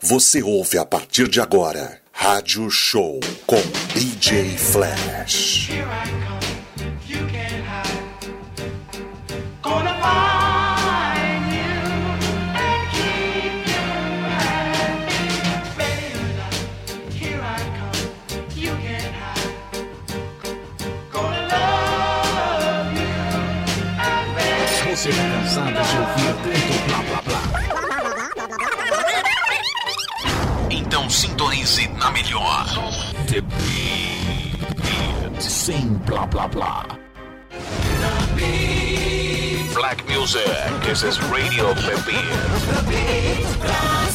Você ouve a partir de agora Rádio Show com DJ Flash. valorize na melhor. The Beat. Sem blá blá blá. Black music. This is Radio The Beat. The Beat.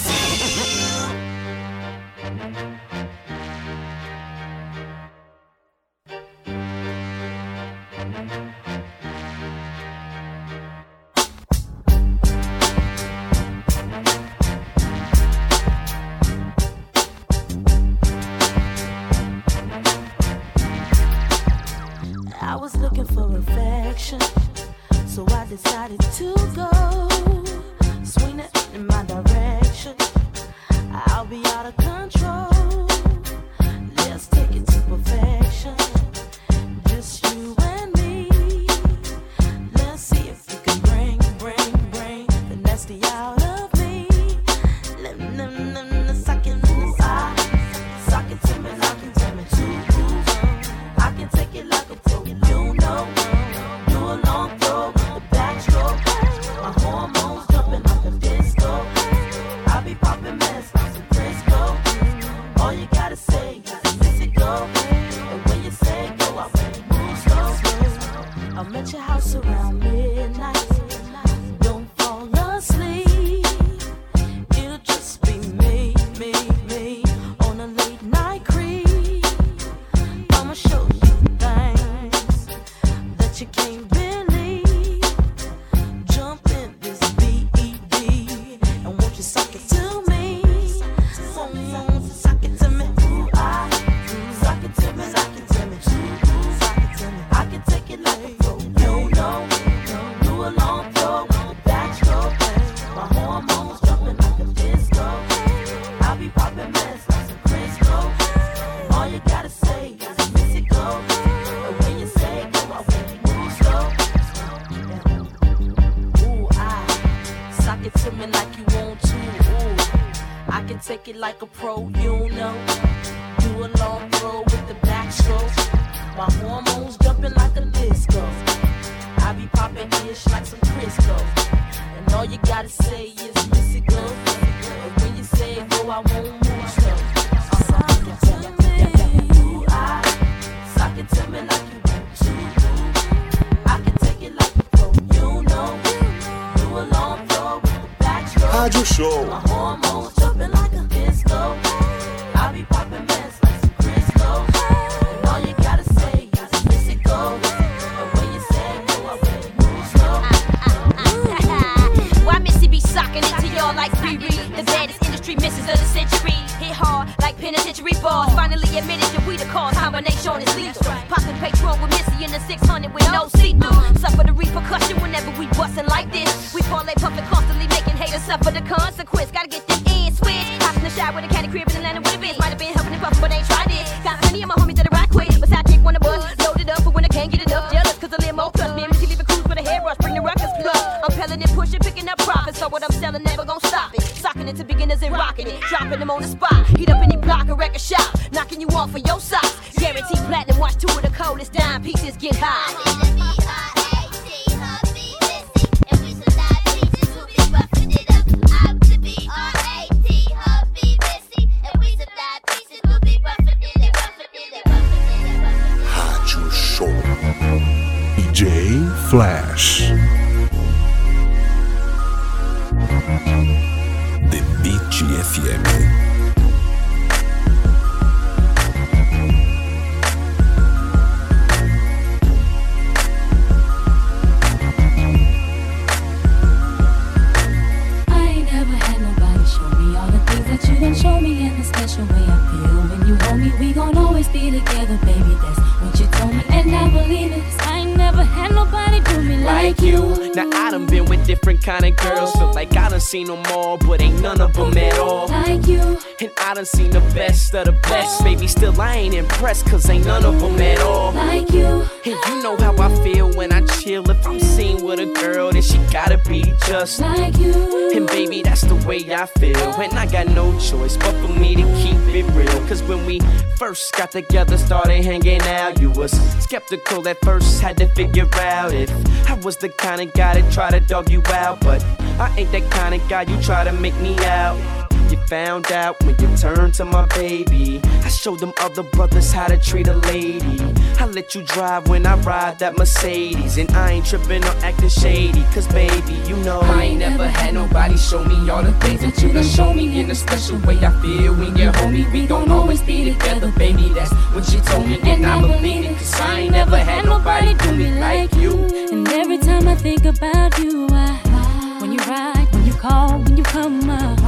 seen them all, but ain't none of them at all. Like you. And I done seen the best of the best. Oh. Baby, still I ain't impressed, cause ain't none of them at all. Like you. And you know how I feel when I chill. If I'm seen with a girl, gotta be just like you. And baby, that's the way I feel. And I got no choice but for me to keep it real. Cause when we first got together, started hanging out, you was skeptical at first, had to figure out if I was the kind of guy that try to dog you out. But I ain't that kind of guy you try to make me out. You found out when you turned to my baby. I showed them other brothers how to treat a lady. I let you drive when I ride that Mercedes. And I ain't tripping or acting shady. Cause baby, you know I ain't never had nobody show me all the things that you done show me. In a special way I feel when you hold me. We gon' always be together, baby. That's what you told me. And I believe it. Cause I ain't never had nobody do me like you. And every time I think about you, I, when you ride, when you call, when you come up,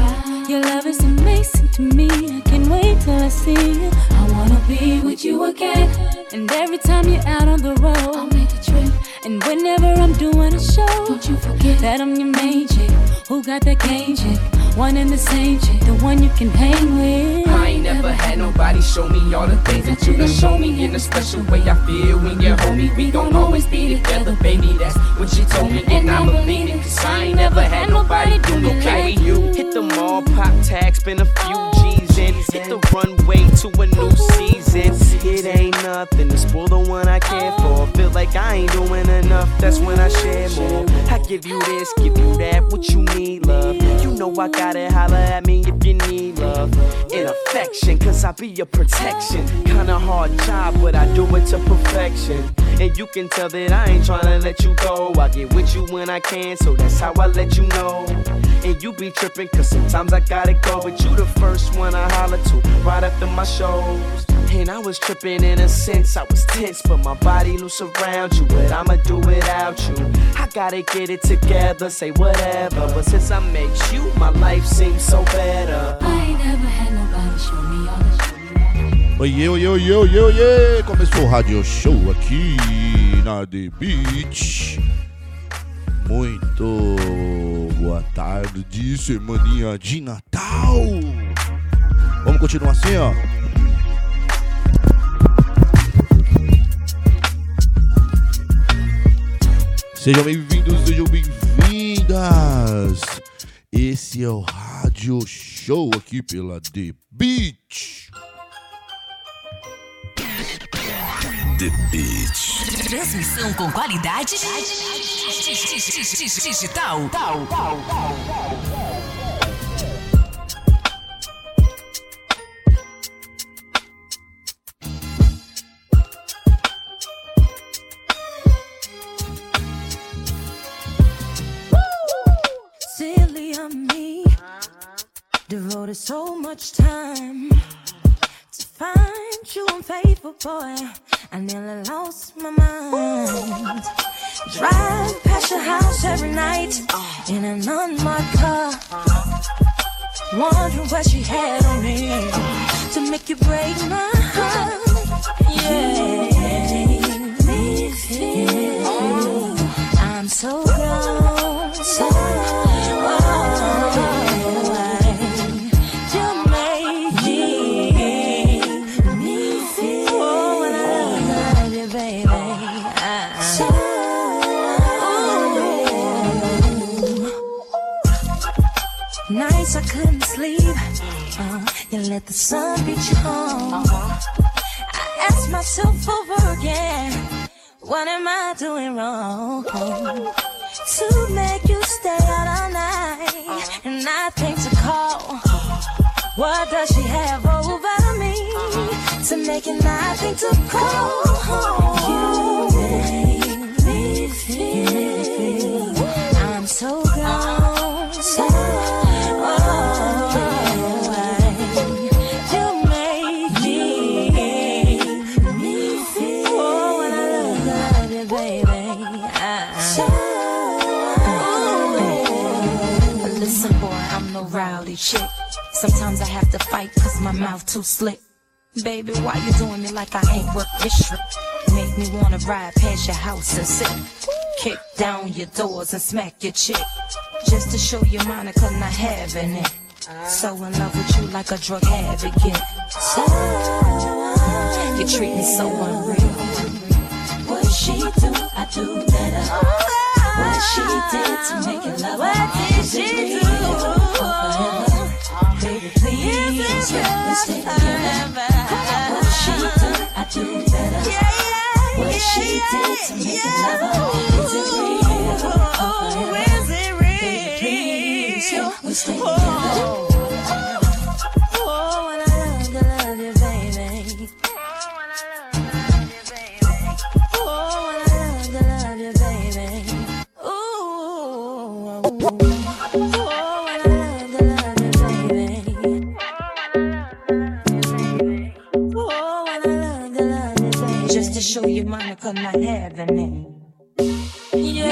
your love is amazing to me. I can't wait till I see you. I wanna be with you again. And every time you're out on the road, I'll make a trip. And whenever I'm doing a show, don't you forget that I'm your main chick. Who got that game chick? One and the same chick, the one you can hang with. I ain't never had nobody show me all the things that you done show me in a special way. I feel when you hold me, we gon' always be together, baby. That's what you told me, and I believe it. Cause I ain't never had nobody do me like you. Hit the mall, pop tags, spend a few In. Hit the runway to a new season. It ain't nothing to spoil the one I care for. Feel like I ain't doing enough, that's when I share more. I give you this, give you that, what you need, love. You know I gotta holler at me if you need love and affection, cause I be your protection. Kinda hard job, but I do it to perfection. And you can tell that I ain't tryna let you go. I get with you when I can, so that's how I let you know. And you be tripping, cause sometimes I gotta go. But you the first one I holler to right after my shows. And I was tripping in a sense, I was tense, but my body loose around you. But I'ma do without you. I gotta get it together, say whatever. But since I met you, my life seems so better. I ain't never had nobody show me all the Oiê, oiê, oiê, oiê, oiê! Começou o Radio Show aqui na The Beach. Muito boa tarde, semaninha de Natal. Vamos continuar assim, ó. Sejam bem-vindos, sejam bem-vindas. Esse é o Rádio Show aqui pela The Beach. The Beach. Transmissão com qualidade digital. Silly of me, devoted so much time find you unfaithful, boy. I nearly lost my mind. Drive past your house every night in an unmarked car. Wondering what she had on me to make you break my heart. Yeah. I'm so grown, so you Nights I couldn't sleep. Uh, you let the sun beat you home. I ask myself over again, what am I doing wrong? To make you stay out all night and nothing to call. What does she have over me to make it nothing to call? You make me feel I'm so gone. Sometimes I have to fight cause my mouth too slick. Baby, why you doing me like I ain't worth district? Make me wanna ride past your house and sit. Kick down your doors and smack your chick. Just to show you Monica not having it. So in love with you like a drug advocate. So you treat me so unreal. What she do, I do better. What she did to make it love. What did she do? Baby, please. What she I do better. What she did to make love. Is it real? Oh, is it real? Baby, please, together. Show you Monica it. Yeah,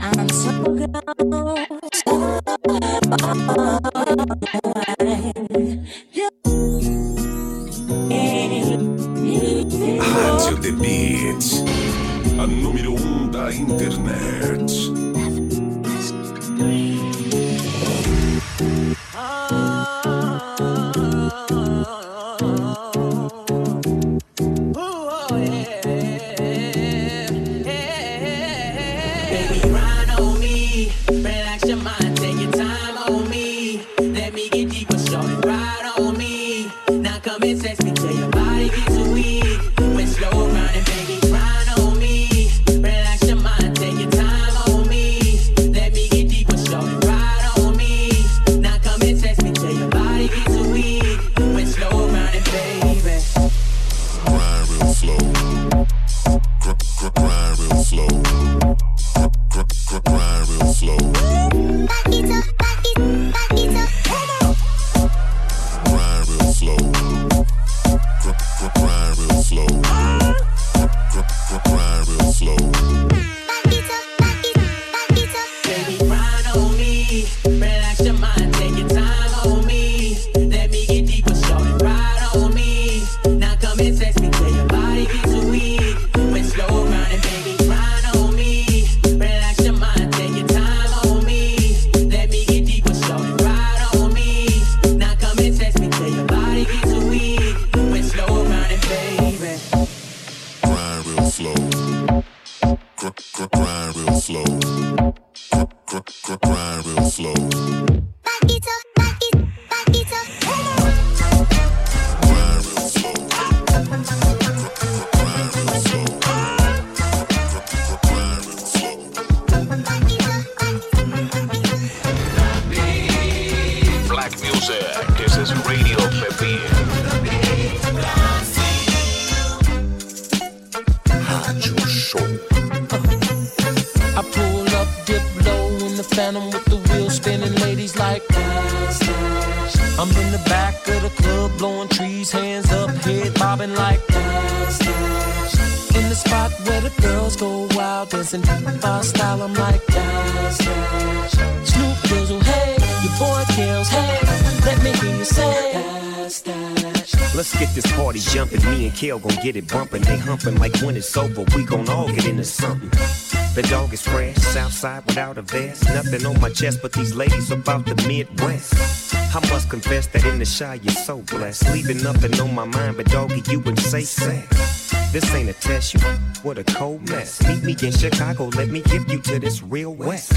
I'm so Rádio The Beat, a número um da internet. Fresh, Southside without a vest. Nothing on my chest, but these ladies about the Midwest. I must confess that in the shy you're so blessed. Leaving nothing on my mind, but doggy, you would say sex. This ain't a test, you what a cold mess. Meet me in Chicago, let me give you to this real west.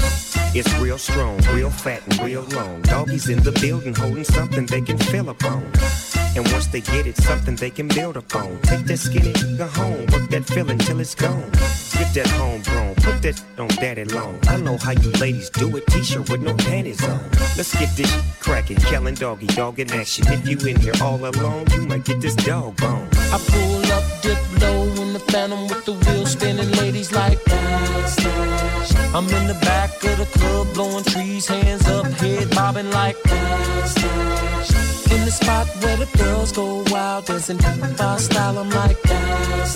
It's real strong, real fat, and real long. Doggies in the building holding something they can feel upon. And once they get it, something they can build upon. Take that skinny nigga home, work that feeling till it's gone. Get that homegrown, put that on daddy long. I know how you ladies do it, t-shirt with no panties on. Let's get this cracking, killing doggy dog in action. If you in here all alone, you might get this dog bone. I pull up, dip low in the phantom with the wheels spinning, ladies like dash. I'm in the back of the club, blowing trees, hands up, head bobbing like dash. In the spot where the girls go wild, dancing my style, I'm like dash.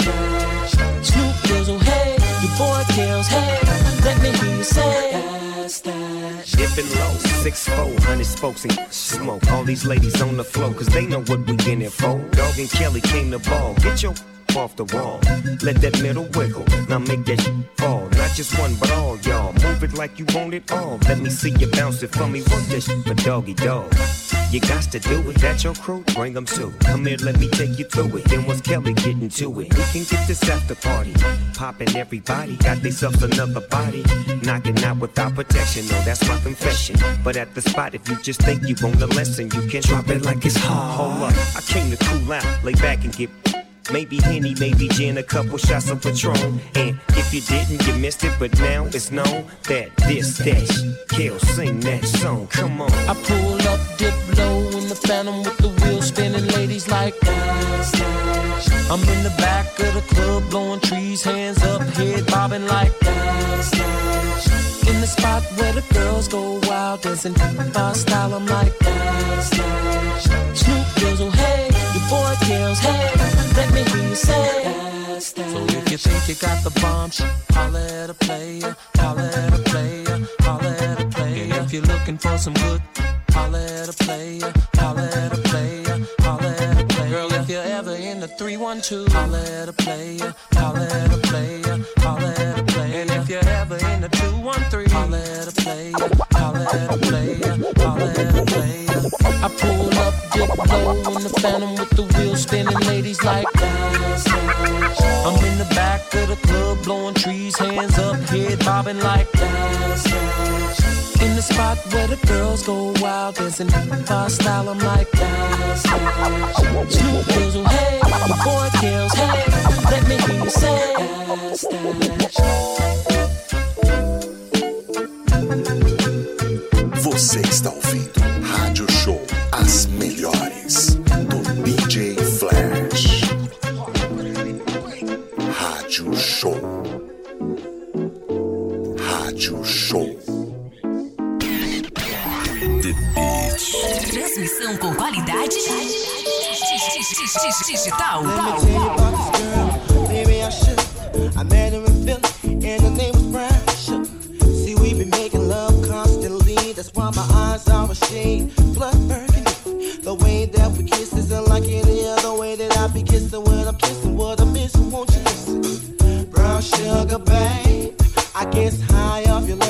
Snoop Dizzle, oh, hey, your boy kills, hey, let me hear you say dash, dash. Dipping low, six four, hundred spokes and smoke. All these ladies on the floor, cause they know what we in it for. Dog and Kelly came to ball. Get your off the wall. Let that middle wiggle. Now make that shit fall. Not just one, but all y'all. Move it like you want it all. Let me see you bounce it for me. Work that shit for doggy dog. You got to do it. That your crew? Bring them too. Come here, let me take you through it. Then what's Kelly getting to it? We can get this after party. Popping everybody. Got themselves another body. Knocking out without protection. No, that's my confession. But at the spot, if you just think you want a lesson, you can drop it like it's hot. Hold up. I came to cool out. Lay back and get Maybe Henny, maybe gin, a couple shots of Patron. And if you didn't, you missed it, but now it's known that this, that, kill, sing that song. Come on. I pull up, dip low in the phantom with the wheels spinning, ladies like dance. I'm in the back of the club, blowing trees, hands up, head bobbing like dance. In the spot where the girls go wild, dancing my style, I'm like dance, dance. Snoop hey, boy kills, hey, let me hear you say. So if you think you got the bomb, holla at a player, holla at a player, holla at a player. And if you're looking for some good, holla at a player, holla at a player, holla at a player. Girl, if you're ever in the 312, holla at a player, holla at a player, holla at a player. And if you're ever in the 213, holla at a player, I pull up, dip low in the phantom with the wheels spinning, ladies like. I'm in the back of the club, blowing trees, hands up, head bobbing like dance. In the spot where the girls go wild, dancing my style, I'm like Dizzle, oh, hey, boy kills, hey, let me hear you say dance, Você está ouvindo Rádio Show As Melhores do DJ Flash. Rádio Show. Rádio Show. The Beat. Transmissão com qualidade digital. I met her in Philly, and her name Why my eyes are a shade blood burgundy. The way that we kiss isn't like any other way that I be kissing when I'm kissing. What I'm missing, won't you listen? Brown sugar, babe. I guess high off your love,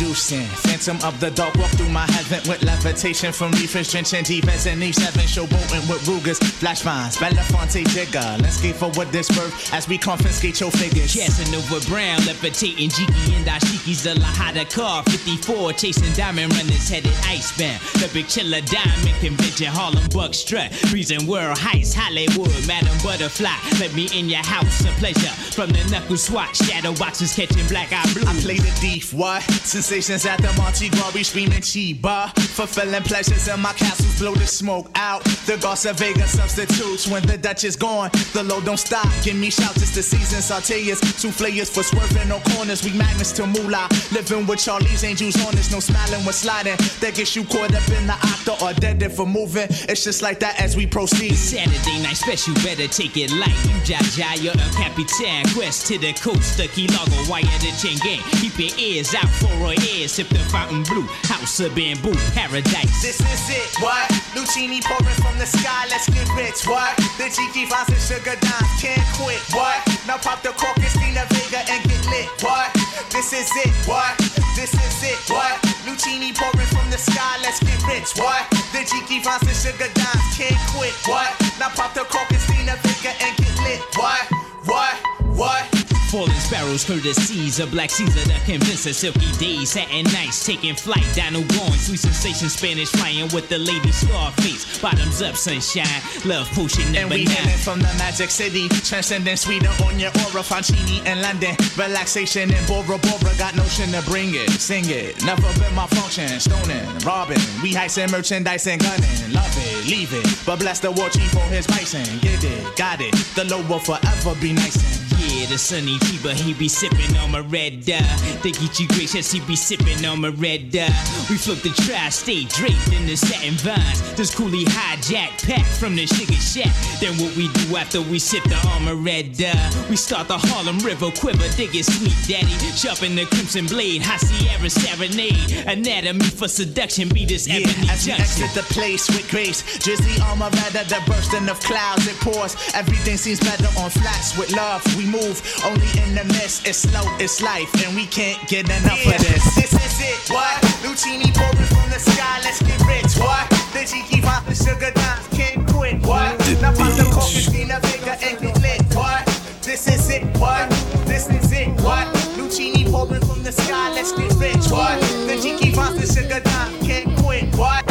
Introducing Phantom of the Dark. Walk through my heaven with levitation from reefers, drenching defense and E7. Showboating with Rugers, flash vines, Belafonte Jigger. Let's get forward this birth as we confiscate your figures. Casanova Brown, levitating Jiki and Dashiki's the Lahada car. 54, chasing diamond runners headed icebound. The big chiller diamond convention, Harlem Buck strut. Freezing world heights, Hollywood, Madam Butterfly. Let me in your house, a pleasure. From the knuckle swatch, shadow boxes catching black eye blue. I play the thief, what? At the Monte Glory screaming Chiba. Fulfilling pleasures in my castles, blow the smoke out. The Garza Vega substitutes when the Dutch is gone. The low don't stop, give me shouts, it's the season. Sauteas, souffleurs for swerving no corners. We magnets to moolah. Living with Charlie's angels on us, no smiling when sliding. That gets you caught up in the octa or dead if for moving. It's just like that as we proceed. Saturday night special, better take it light. You jaja, you're a capitan. Quest to the coast, the key logo, wire the chain gang. Keep your ears out for a ear. Sip the fountain blue, house of bamboo, paradise. This is it, what? Luchini pouring from the sky, let's get rich, what? The Jiki Vines and Sugar Dimes can't quit, what? Now pop the cork steam Vega and get lit, what? This is it, what? This is it, what? Luchini pouring from the sky, let's get rich, what? The Jiki Vines and Sugar Dimes can't quit, what? Now pop the cork the Vega and get lit, what? What? What? Falling sparrows, courtesies of Black Caesar that convince us silky days, satin nights, taking flight, dino going, sweet sensation, Spanish flying with the lady Scarface, bottoms up, sunshine, love potion And number we nine. hailing from the magic city, transcending sweeter on your aura, Fancini in London, relaxation in Bora Bora, got notion to bring it, sing it, never been my function, stoning, robbing, we heisting merchandise and gunning, love it, leave it, but bless the war chief for his bison, get it, got it, the low will forever be nice Yeah, the sunny Tiba, he be sipping on my red dye. They get you gracious, he be sipping on my red dye. We flip the tri-state draped in the satin vines. This coolie hijack pack from the sugar shack. Then what we do after we sip the armor red dye? We start the Harlem River quiver, dig it sweet daddy. Sharpen the crimson blade, high Sierra serenade. Anatomy for seduction, be this Yeah, ebony as we junction. exit the place with grace, Just drizzy armor rather the bursting of clouds it pours. Everything seems better on flats with love. We move only in the mist. It's slow, it's life, and we can't get enough Yeah, of this. This is it, what? Luchini pouring from the sky, let's get rich, what? The Jiki Vines and Sugar Dimes can't quit, what? Now pop the cork and steam the Vega and get lit, what? This is it, what? This is it, what? Luchini pouring from the sky, let's get rich, what? The Jiki Vines and Sugar Dimes can't quit, what?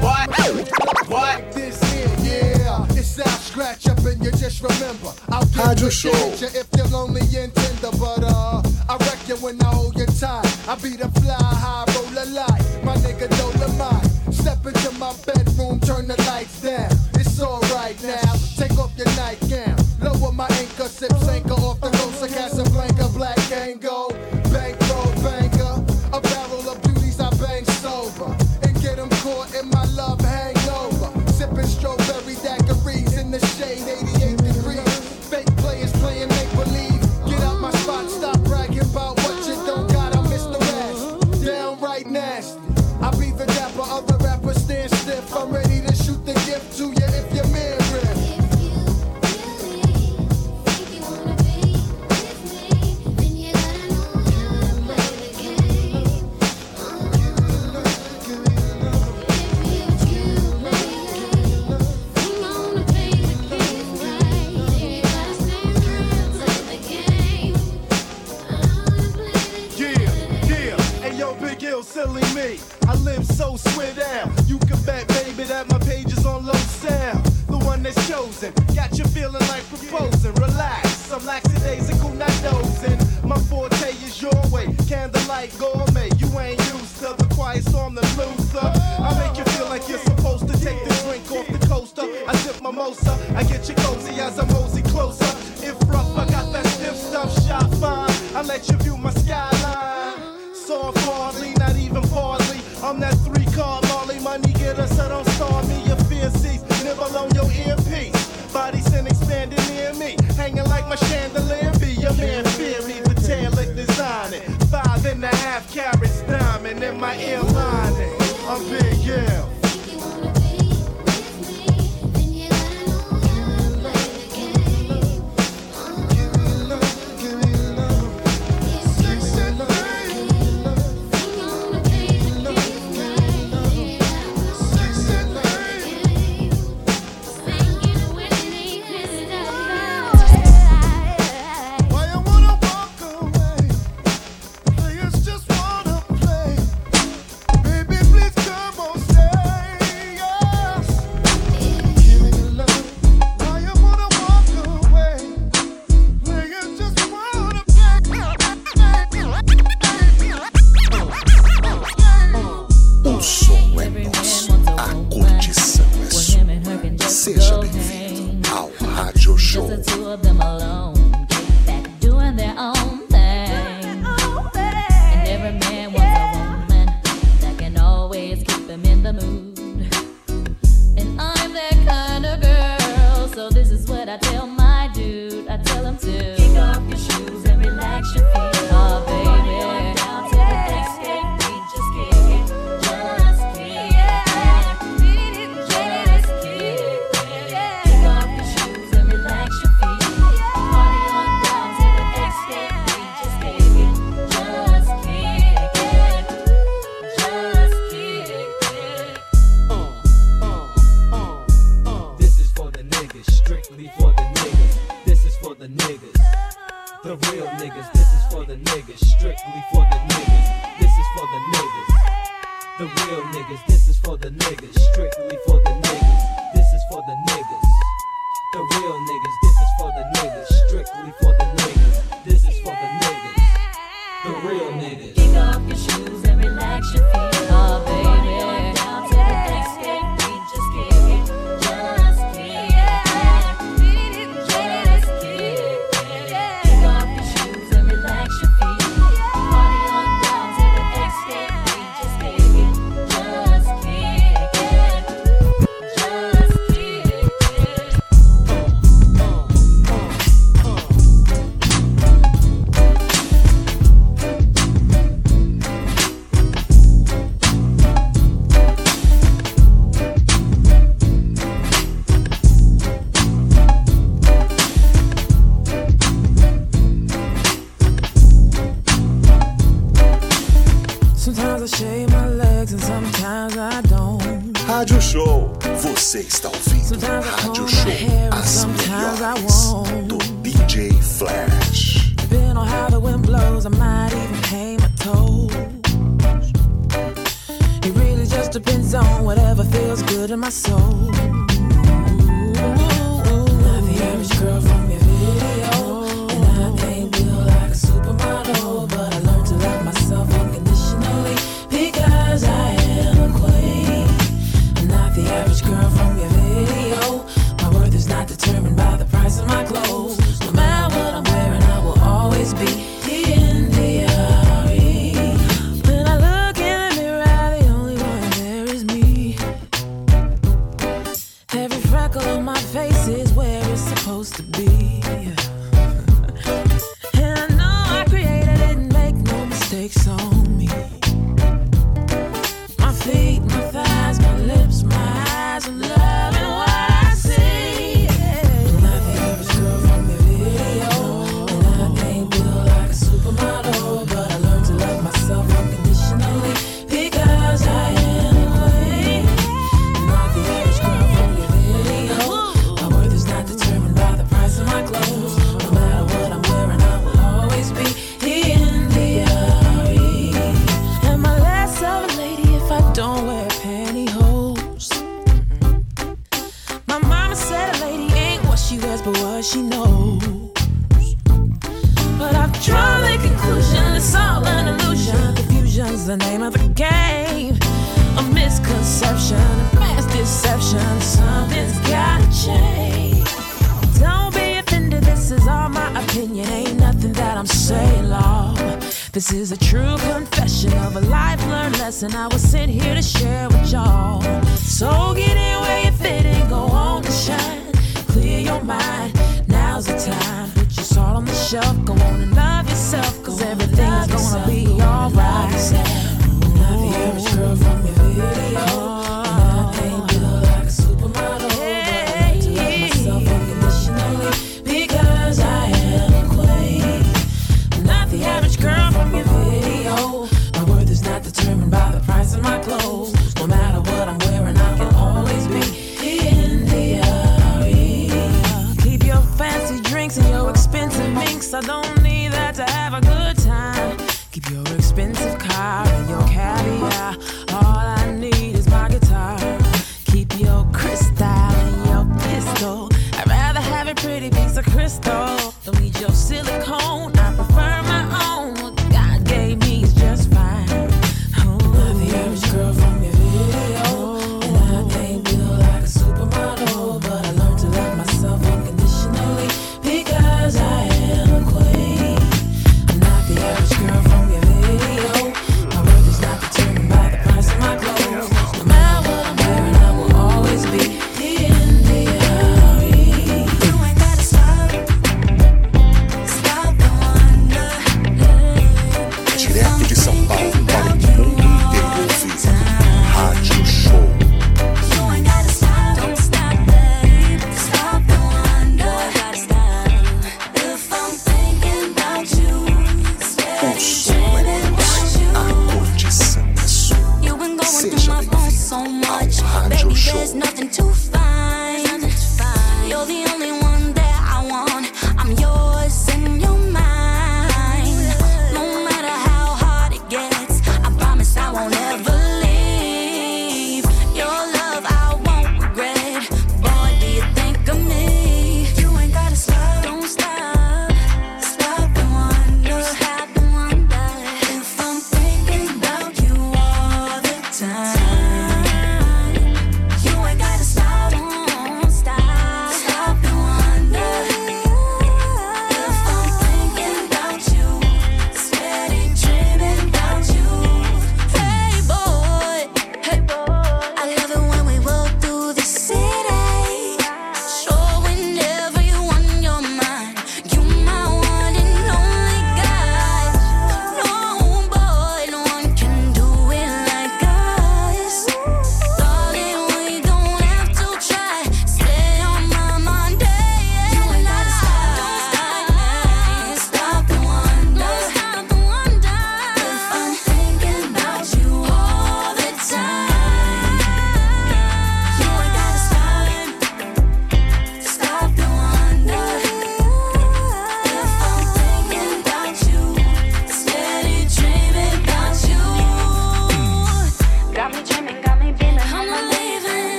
What? What? This yeah, scratch up and you just remember. I'll give Rádio you Show. if you're lonely and tender, but uh, I reckon when I hold you tight, I be the fly high roller light. My nigga Dolomite, step into my bedroom, turn the lights down. silly me. I live so sweet. out. You can bet, baby, that my page is on low sound. The one that's chosen. Got you feeling like proposing. Relax, I'm lackadaisical, not dozing. My forte is your way. Candlelight gourmet. You ain't used to the quiet storm the looser I make you feel like you're supposed to take the drink off the coaster. I sip mimosa. I get you cozy as I mosey closer. If rough, I got that stiff stuff shot fine. I let you view my skyline. Soft, hardly I'm that three card Molly money getter, so don't starve me. Your fear cease, nibble on your earpiece. Body sin expanding near me, hanging like my chandelier. Be your man, theory, the tail lick designing. Five and a half carats diamond in my ear.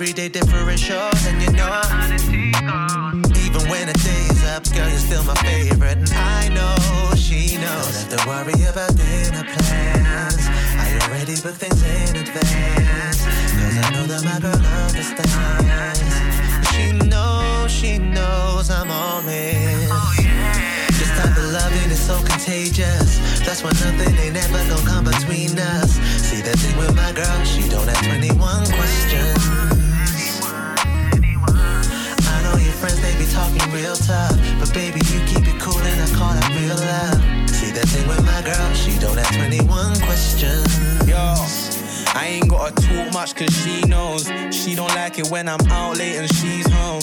Every day different shows. Like it when I'm out late and she's home.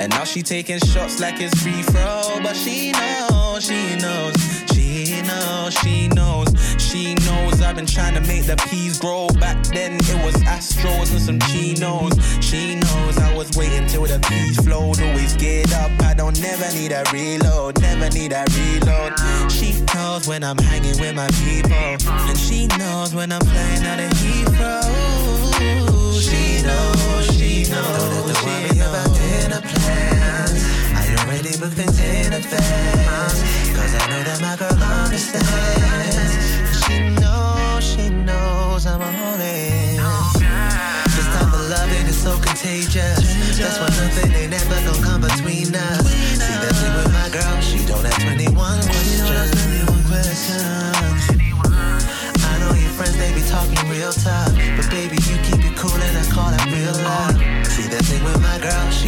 And now she taking shots like it's free throw. But she knows, she knows, she knows, she knows, she knows. I've been trying to make the peas grow. Back then it was Astros and some chinos. She knows I was waiting till the peas flowed. Always get up, I don't never need a reload, never need a reload. She knows when I'm hanging with my people, and she knows when I'm flying out of Heathrow. She knows, knows. Don't worry about. I things in advance. Cause I know that my girl understands. She knows, she knows I'm on it. Is so contagious. That's why nothing ain't ever come between us. See that with my girl, she don't have 21 questions. I know your friends, they be talking real tough. But baby,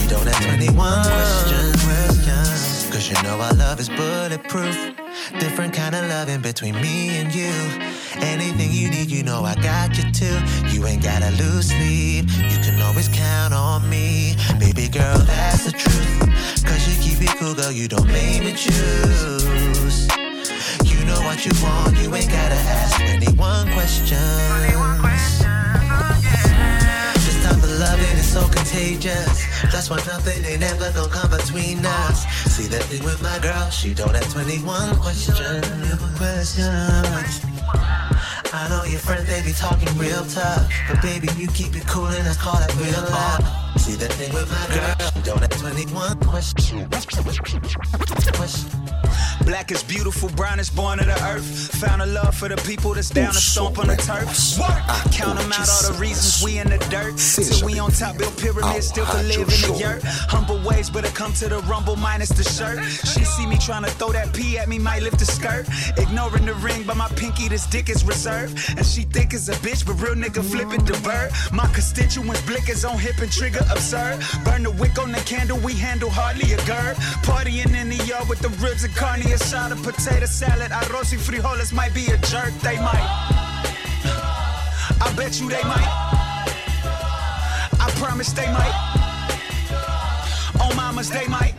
she don't have 21 questions. questions. Cause you know our love is bulletproof. Different kind of loving between me and you. Anything you need, you know I got you too. You ain't gotta lose sleep. You can always count on me. Baby girl, that's the truth. Cause you keep it cool, girl, you don't make me choose. You know what you want, you ain't gotta ask 21 questions. This so contagious. That's why nothing ain't ever gonna come between us. See that thing with my girl, she don't have 21 questions. I know your friends, they be talking real tough. But baby, you keep it cool and I call that real love. See that thing with my girl, don't have 21 questions. questions. Black is beautiful, brown is born of the earth. Found a love for the people that's down to stomp on the turf. Work! Count them out, all the reasons we in the dirt. Till we on top, build pyramids, still can live in the yurt. Humble ways, but it come to the rumble minus the shirt. She see me trying to throw that pee at me, might lift the skirt. Ignoring the ring, but my pinky, this dick is reserved. And she think it's a bitch, but real nigga flipping the bird. My constituents blickers on hip and trigger absurd. Burn the wick on the candle, we handle hardly a gird. Partying in the yard with the ribs and carne asada potato salad. Arroz y frijoles might be a jerk, they might. I bet you they might. I promise they might. On mamas, they might.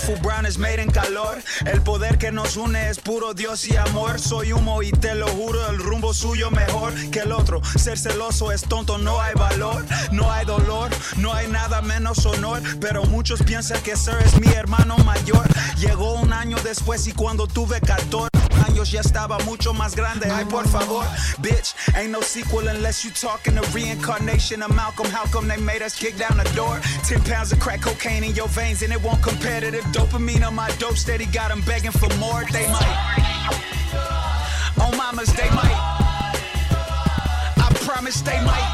Beautiful, brown is made en calor. El poder que nos une es puro Dios y amor. Soy humo y te lo juro, el rumbo suyo mejor que el otro. Ser celoso es tonto, no hay valor, no hay dolor, no hay nada menos honor. Pero muchos piensan que Sir es mi hermano mayor. Llegó un año después y cuando tuve 14 años ya estaba mucho más grande. Ay, por favor, bitch, ain't no sequel unless you talking the reincarnation of Malcolm. How come they made us kick down the door? 10 pounds of crack cocaine in your veins and it won't compare to the dopamine on my dope steady. Got them begging for more. They might. On mamas, they might. I promise they might.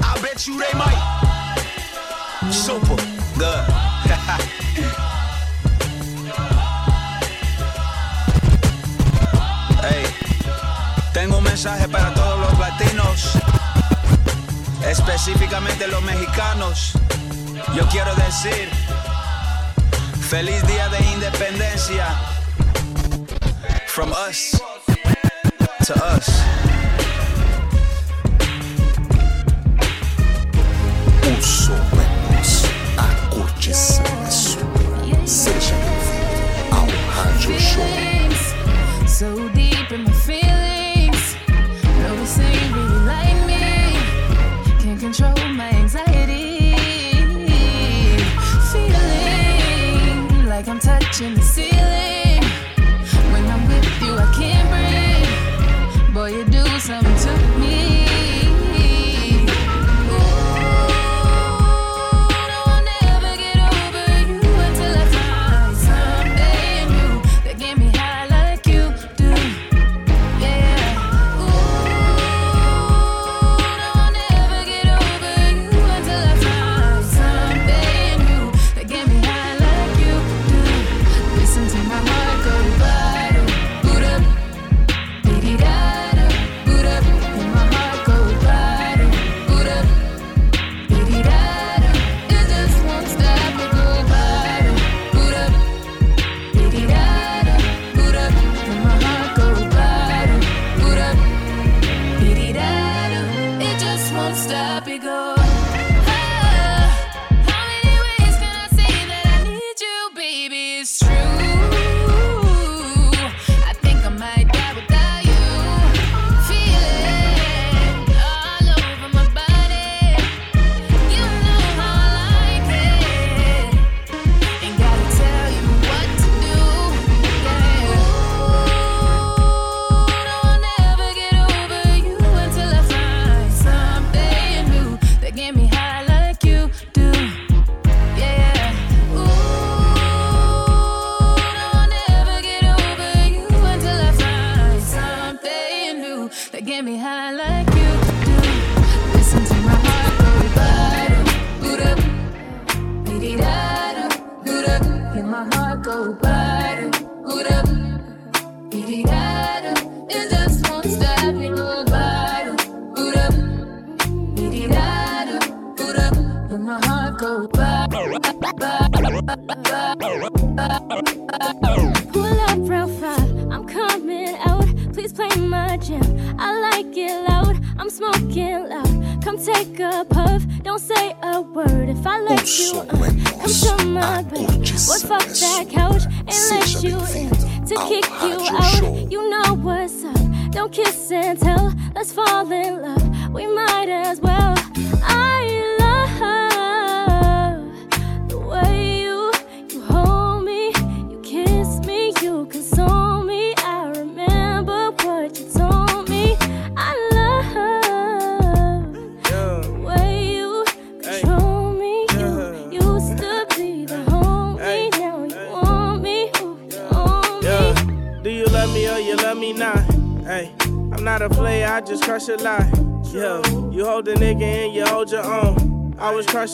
I bet you they might. Super good. mensaje para todos los latinos, específicamente los mexicanos. Yo quiero decir, feliz día de independencia. From us to us. O som é touching the ceiling.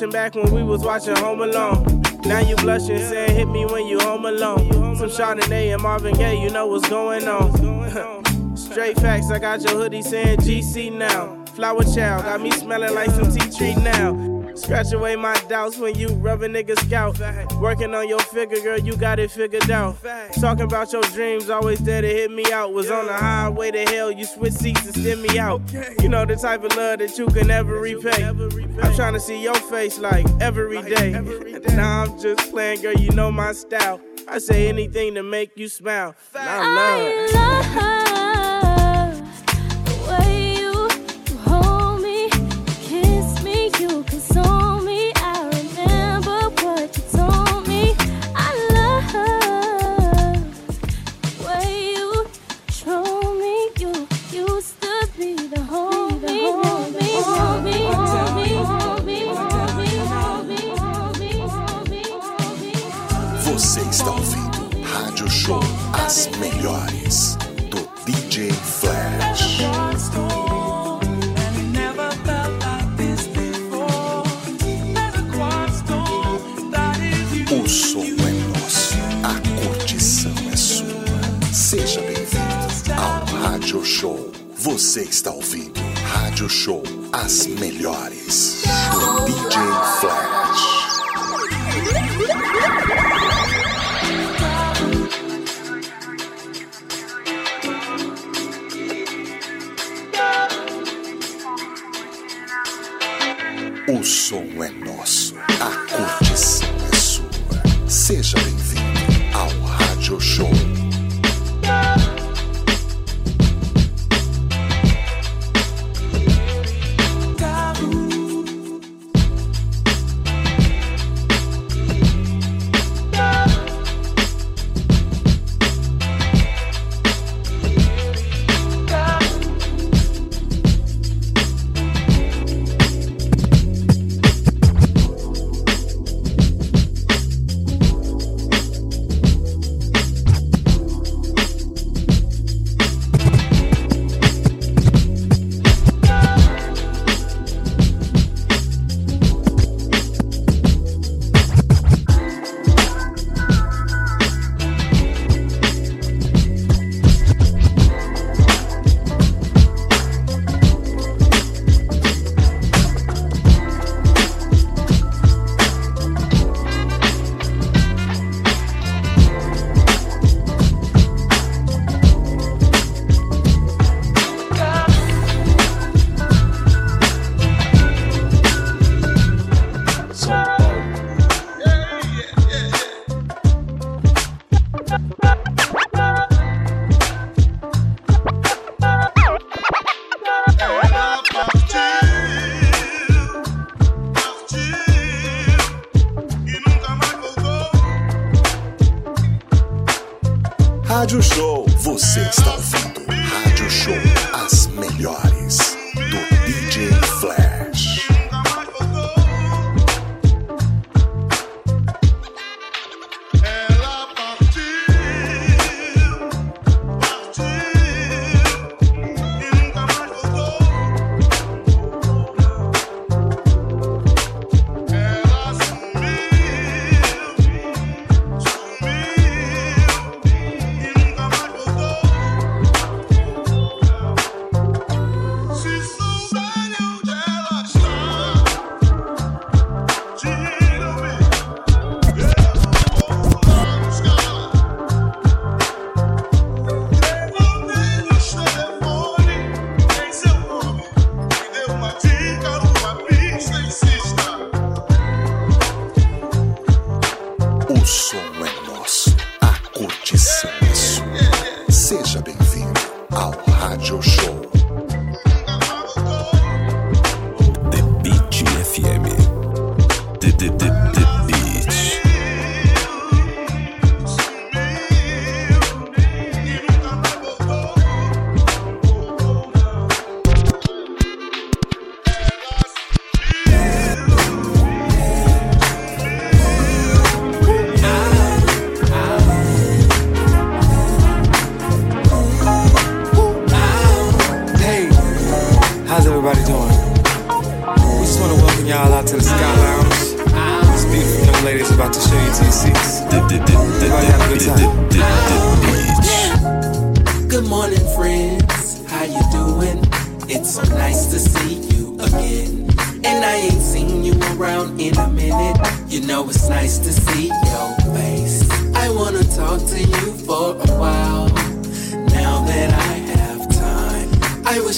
back when we was watching Home Alone. Now you blushing, saying hit me when you home alone. Some Chardonnay and Marvin Gaye, you know what's going on. Straight facts, I got your hoodie saying GC now. Flower child, got me smelling like some tea tree now. Scratch away my doubts when you rub a nigga scout. Working on your figure, girl, you got it figured out. Talking about your dreams, always there to hit me out. Was on the highway to hell, you switch seats and send me out. You know the type of love that you can never repay. I'm trying to see your face like every day. Now I'm just playing, girl, you know my style. I say anything to make you smile. I love. I love.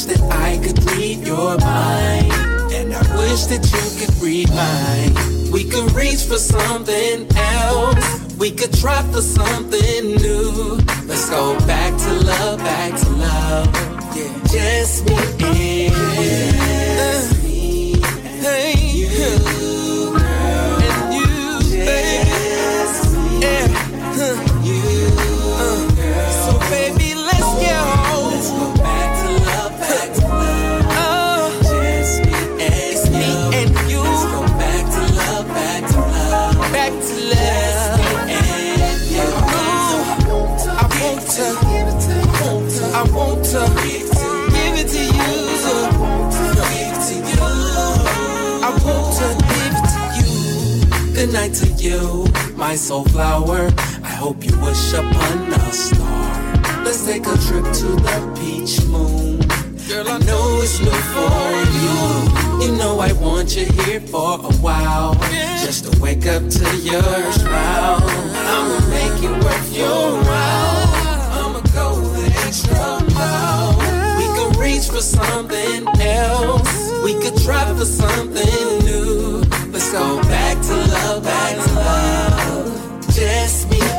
that I could read your mind. And I wish that you could read mine. We could reach for something else. We could try for something new. Let's go back to love, back to love. Yeah. Just me and yeah. Hey. you, my soulflower. I hope you wish upon a star. Let's take a trip to the peach moon. Girl, I know it's new for you. You know I want you here for a while, just to wake up to your smile. I'ma make it worth your while. I'ma go the extra mile. We could reach for something else. We could try for something new let's go back to love, back to love. Just me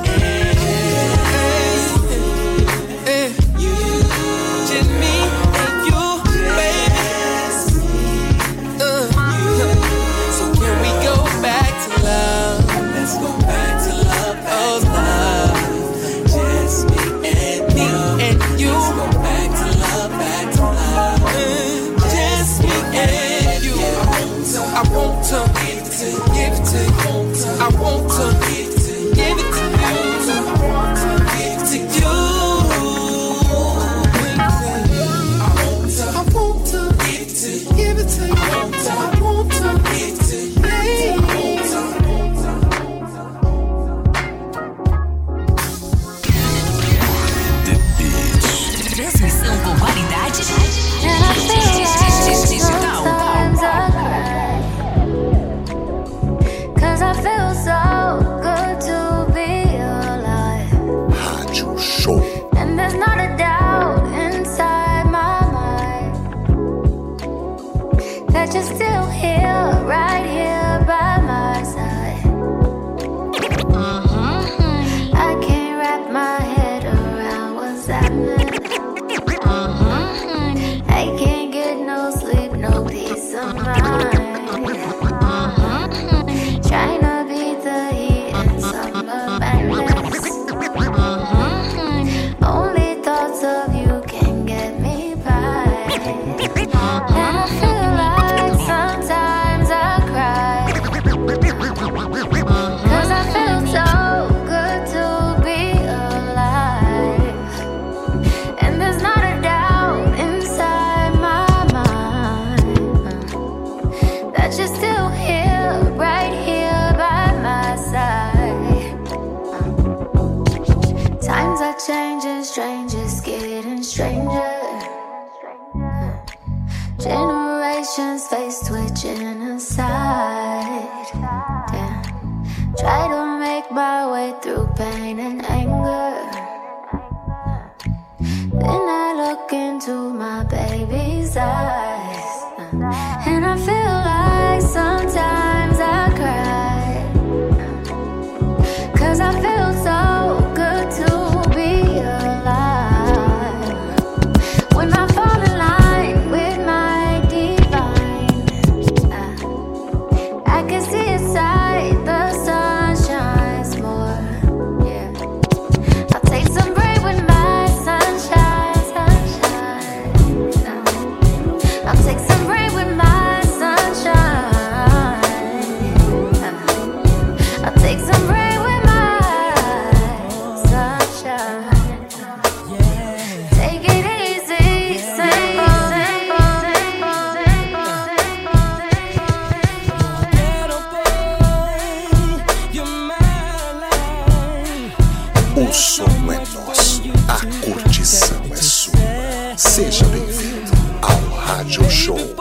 som é nosso, a curtição é sua. Seja bem-vindo ao Rádio Show.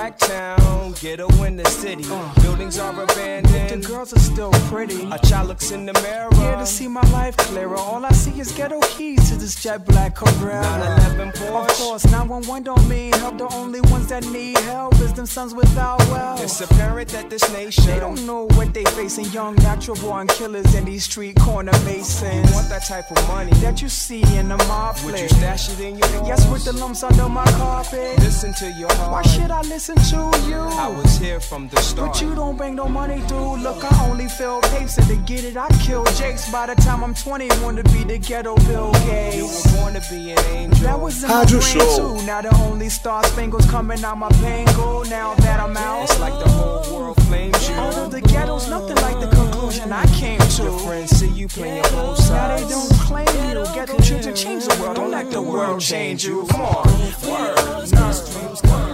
Blacktown. Cracktown, ghetto in the city. Buildings are abandoned. The girls are still pretty. A child looks in the mirror. Here to see my life clearer. All I see is ghetto keys to this jet black Carrera. 911 Porsche. Of course, 911 don't mean help. The only ones that need help is them sons without wealth. It's apparent that this nation. They don't know what they facing. Young natural born killers in these street corner masons. You want that type of money that you see in the mob Would you flick. stash it in your? Yes, with the lumps under my carpet. Listen to your heart. Why should I listen to you? I was here from the start. But you don't bring no money, dude. Look, I only fill tapes, and to get it, I kill Jakes. By the time I'm 20, want to be the ghetto Bill Gates. You were born to be an angel. That was in my Rádio brain Show. too. Now the only star spangles coming out my pangle. Now that I'm out, It's like the whole world flames you. Although the ghetto's nothing like the conclusion I came to. Your friends see you playing both Now they don't claim you. Ghetto children change the world. Don't let the world change you. Come on. Word. dreams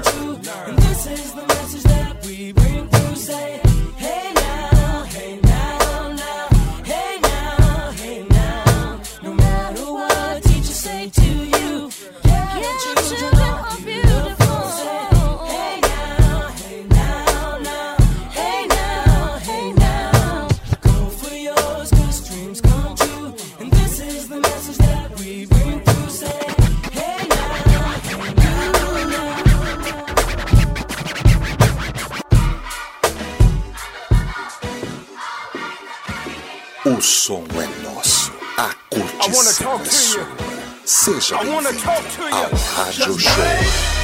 Seja bem-vindo ao Rádio Show.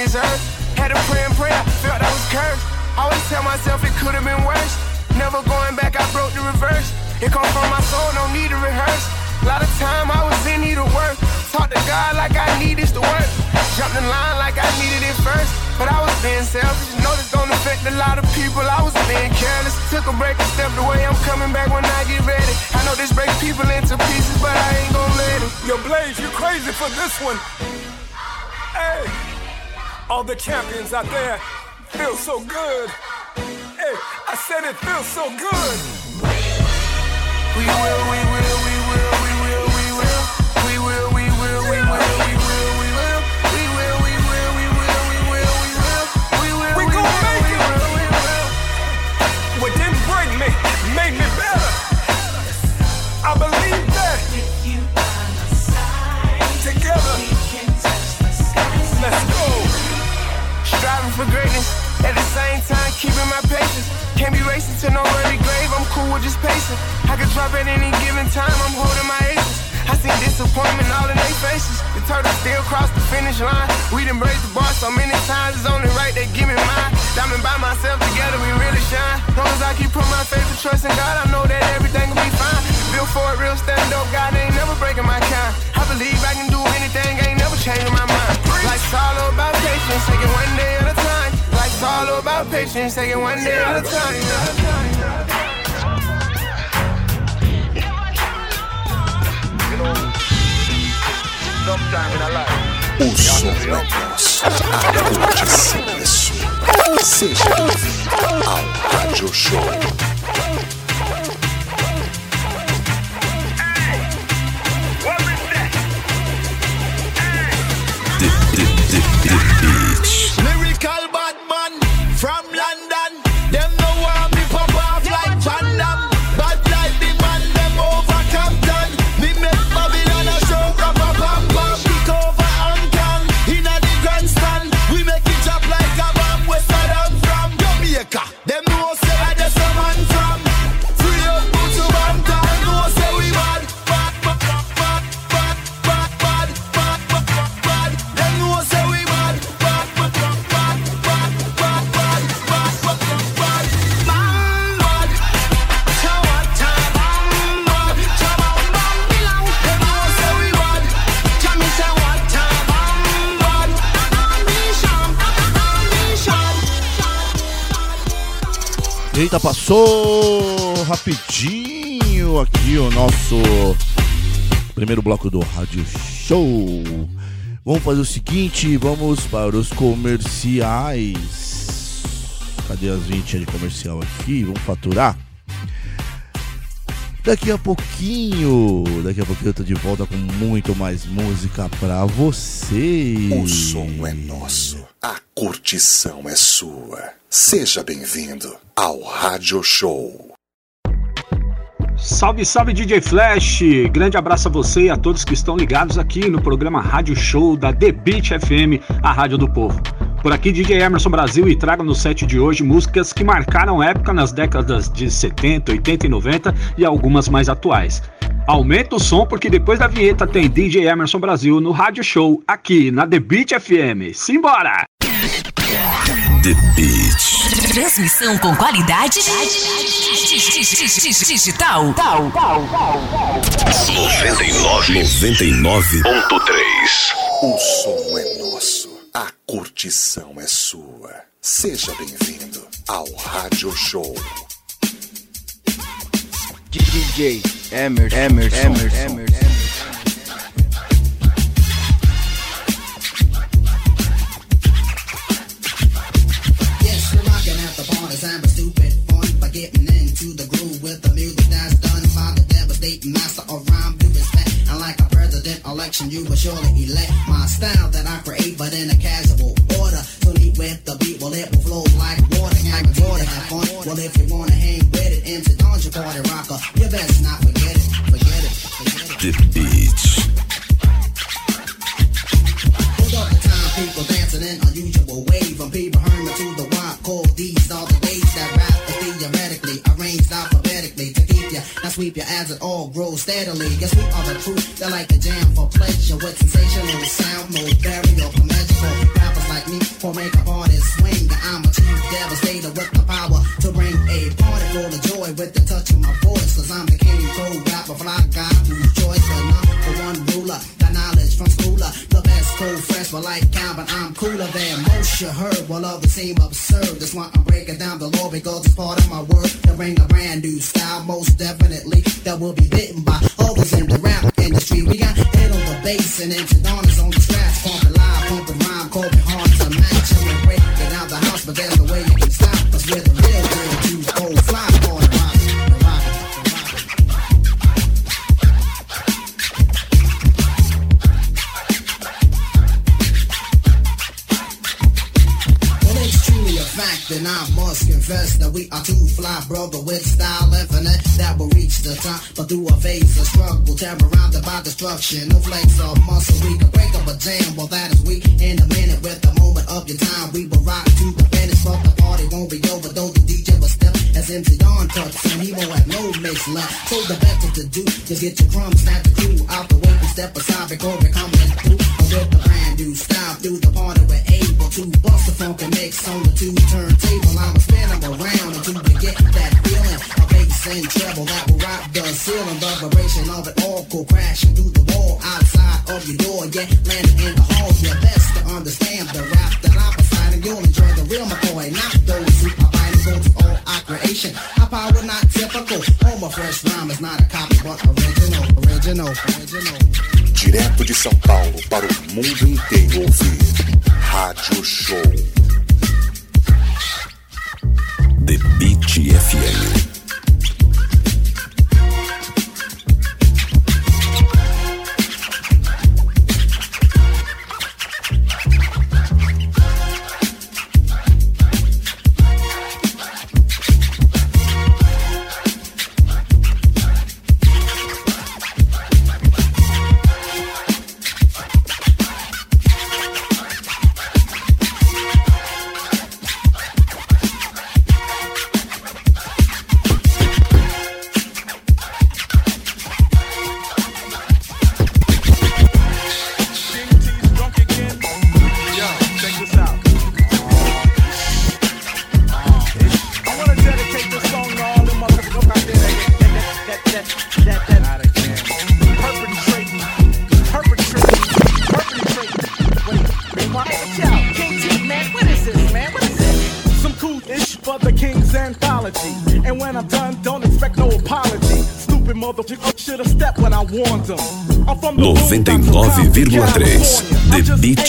Had to pray and pray. I felt I was cursed. Always tell myself it could have been worse. Never going back, I broke the reverse. It come from my soul, no need to rehearse. A lot of time I was in need of work. Talk to God like I need this to work. Jumped in line like I needed it first. But I was being selfish. Know this don't affect a lot of people. I was being careless. Took a break and stepped away. I'm coming back when I get ready. I know this breaks people into pieces, but I ain't gonna let it. Yo, Blaze, you crazy for this one. Hey, all the champions out there feel so good. Hey, I said it feels so good. We will, we will, for greatness, at the same time keeping my patience. Can't be racing to no early grave, I'm cool with just pacing. I can drop at any given time, I'm holding my aces. I see disappointment all in their faces. The turtle still cross the finish line. We done break the bar so many times, it's only right they give me mine. Diamond by myself together, we really shine. Long as I keep putting my faith and trust in God, I know that everything will be fine. Built for it, real stand up, God ain't never breaking my kind. I believe I can do anything, ain't changing my mind. Life's all about patience, take it one day at a time. Life's all about patience, take it one day at a time. O som é nosso, a curtição é sua. Seja bem-vindo ao Rádio Show. Lyrical Passou rapidinho aqui o nosso primeiro bloco do Rádio Show. Vamos fazer o seguinte, vamos para os comerciais. Cadê as 20 de comercial aqui? Vamos faturar. Daqui a pouquinho, daqui a pouquinho eu tô de volta com muito mais música pra você. O som é nosso, a curtição é sua. Seja bem-vindo ao Rádio Show. Salve, salve DJ Flash! Grande abraço a você e a todos que estão ligados aqui no programa Rádio Show da The Beat FM, a rádio do povo. Por aqui, DJ Emerson Brasil e trago no set de hoje músicas que marcaram época nas décadas de 70, 80 e 90 e algumas mais atuais. Aumenta o som porque depois da vinheta tem DJ Emerson Brasil no Rádio Show aqui na The Beat FM. Simbora! The Beat. Transmissão com qualidade digital. 99.3 O som é nosso, a curtição é sua. Seja bem-vindo ao Rádio Show. DJ Emerson, Emerson, Emerson, Emerson. Getting into the groove with the music that's done by the devastating master of rhyme, do respect. And like a president election, you will surely elect my style that I create, but in a casual order. So neat with the beat, well, it will flow like water. Guaranteed to have fun. Well, if you wanna hang with it, MC Don's your party rocker. You best not forget it, forget it, forget it.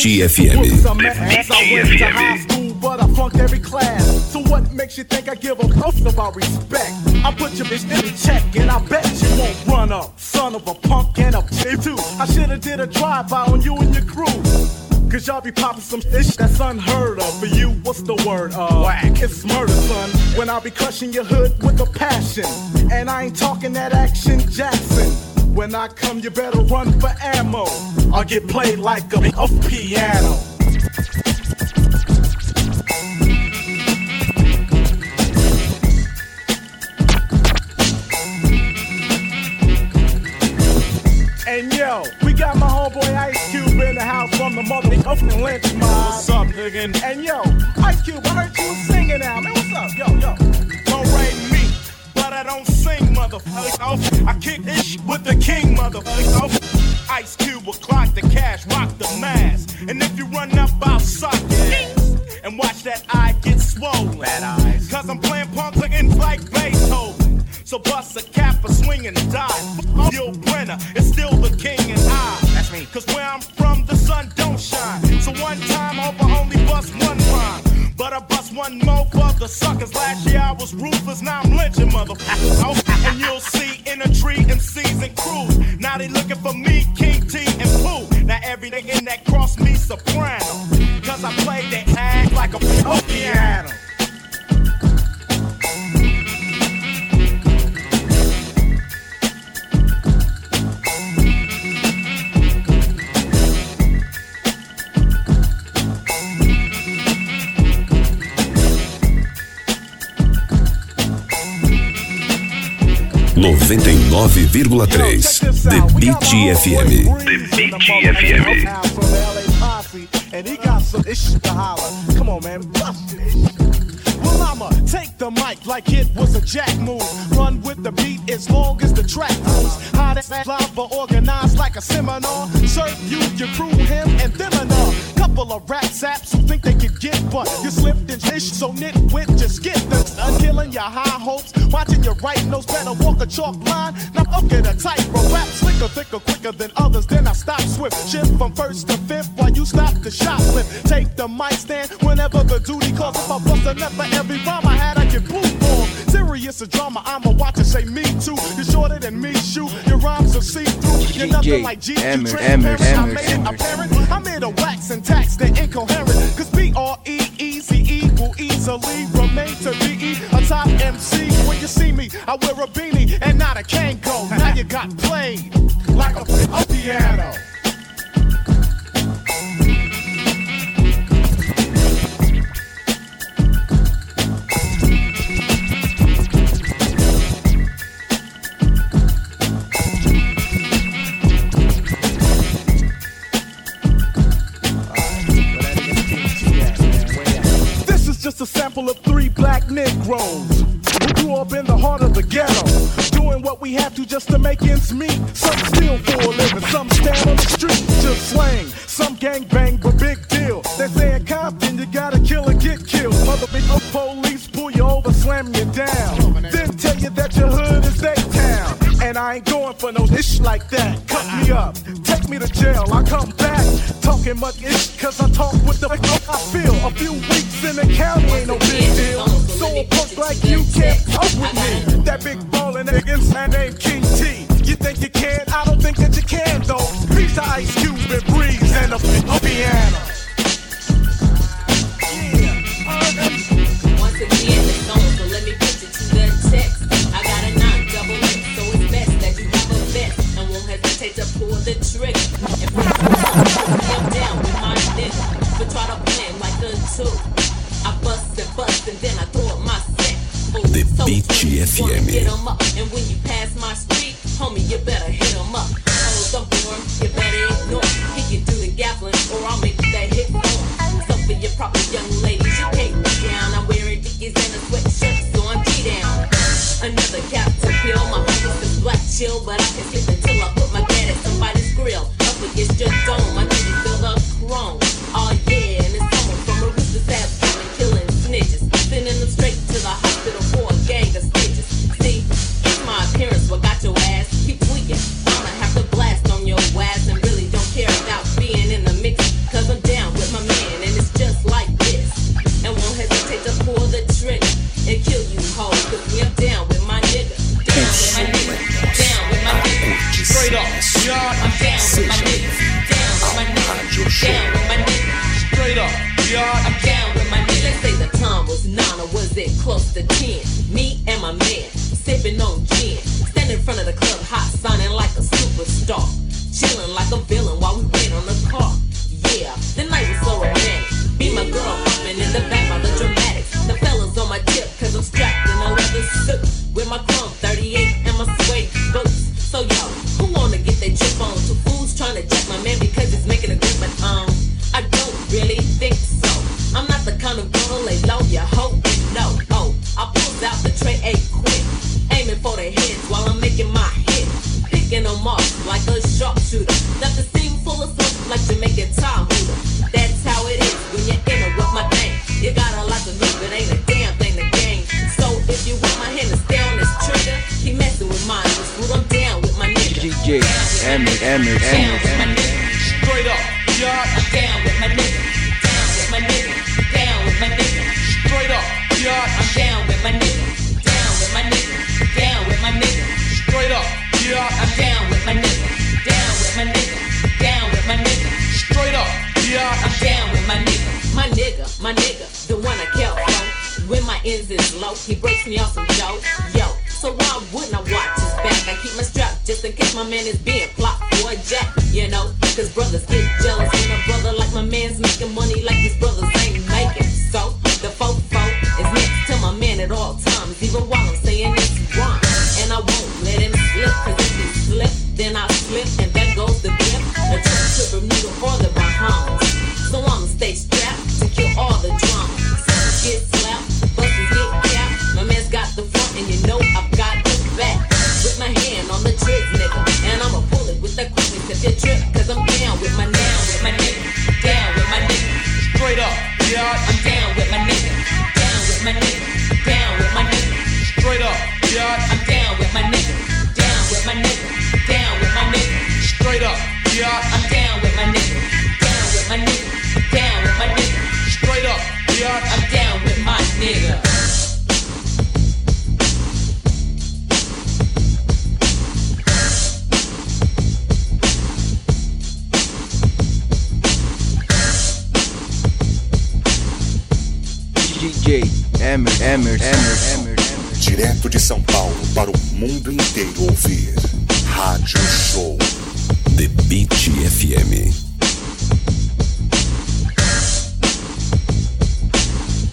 The Beat FM. The Beat FM. But I flunked every class. So what makes you think I give a fuck about respect? I put your bitch in check and I bet you won't run up. Son of a punk and a bitch too. I shoulda did a drive-by on you and your crew. Cause y'all be popping some ish that's unheard of. For you, what's the word? Uh, Whack. It's murder, son. When I be crushing your hood with a passion. And I ain't talking that action Jackson. When I come, you better run for ammo. I'll get played like a, a piano. king and I. That's me. Cause where I'm from, the sun don't shine. So one time, over, only bust one rhyme. But I bust one more for the suckers. Last year I was ruthless, now I'm lynching motherfuckers. and you'll see in a tree MCs and crews. Now they looking for me, King T and Pooh. Now everything in that cross me soprano. Cause I play that act like a fucking animal. 99,3 The Beat FM. The Beat FM. And he got some issues to holler. Come on, man, bust it. Well, I'ma take the mic like it was a jack move. Run with the beat as long as the track moves. Lava, organized like a seminar. Serve you, your crew, him, and them. Couple of rap saps who think they can get, but you slipped and ish, so nitwit, just get them. I'm killing your high hopes, watching your right nose, better walk a chalk line. Now up get a tightrope, rap slicker, thicker, quicker than others. Then I stop swift, shift from first to fifth while you stop the shoplift. Take the mic stand whenever the duty calls. If I bust a nut for every rhyme I had, I get blue for. Serious a drama, I'ma watch and say me too. You're shorter than me, shoot. Your rhymes are see through. You're nothing like G. Transparent, I made it apparent. I'm here to wax and facts, they're incoherent. Cause B R E E Z E will easily remain to be a top MC. When you see me, I wear a beanie and not a Kangol. Now you got played like a, a piano. a sample of three black Negroes We grew up in the heart of the ghetto, doing what we have to just to make ends meet. Some steal for a living, some stand on the street to slang, some gang bang, but big deal. They say in Compton you gotta kill or get killed. Mother police pull you over, slam you down, then tell you that your hood is their town. And I ain't going for no ish like that. Cut me up, take me to jail. I come talking much ish, cause I talk with the fuck I feel. A few weeks in the county ain't no big deal. So a punk like you can't talk with me. That big ball and niggas, my name King BGFM. And when you pass my street, homie, you better hit up. You better ignore the gaffling, or I'll make that hit your proper young ladies, you can't be down. I'm wearing dickies and a sweatshirt, so I'm G down. Another cap to peel, my homies is black chill, but I can sleep sit close to 10. Me and my man, sipping on gin. Stand in front of the club, hot, sounding like a superstar. Chilling like a villain while we wait on the car.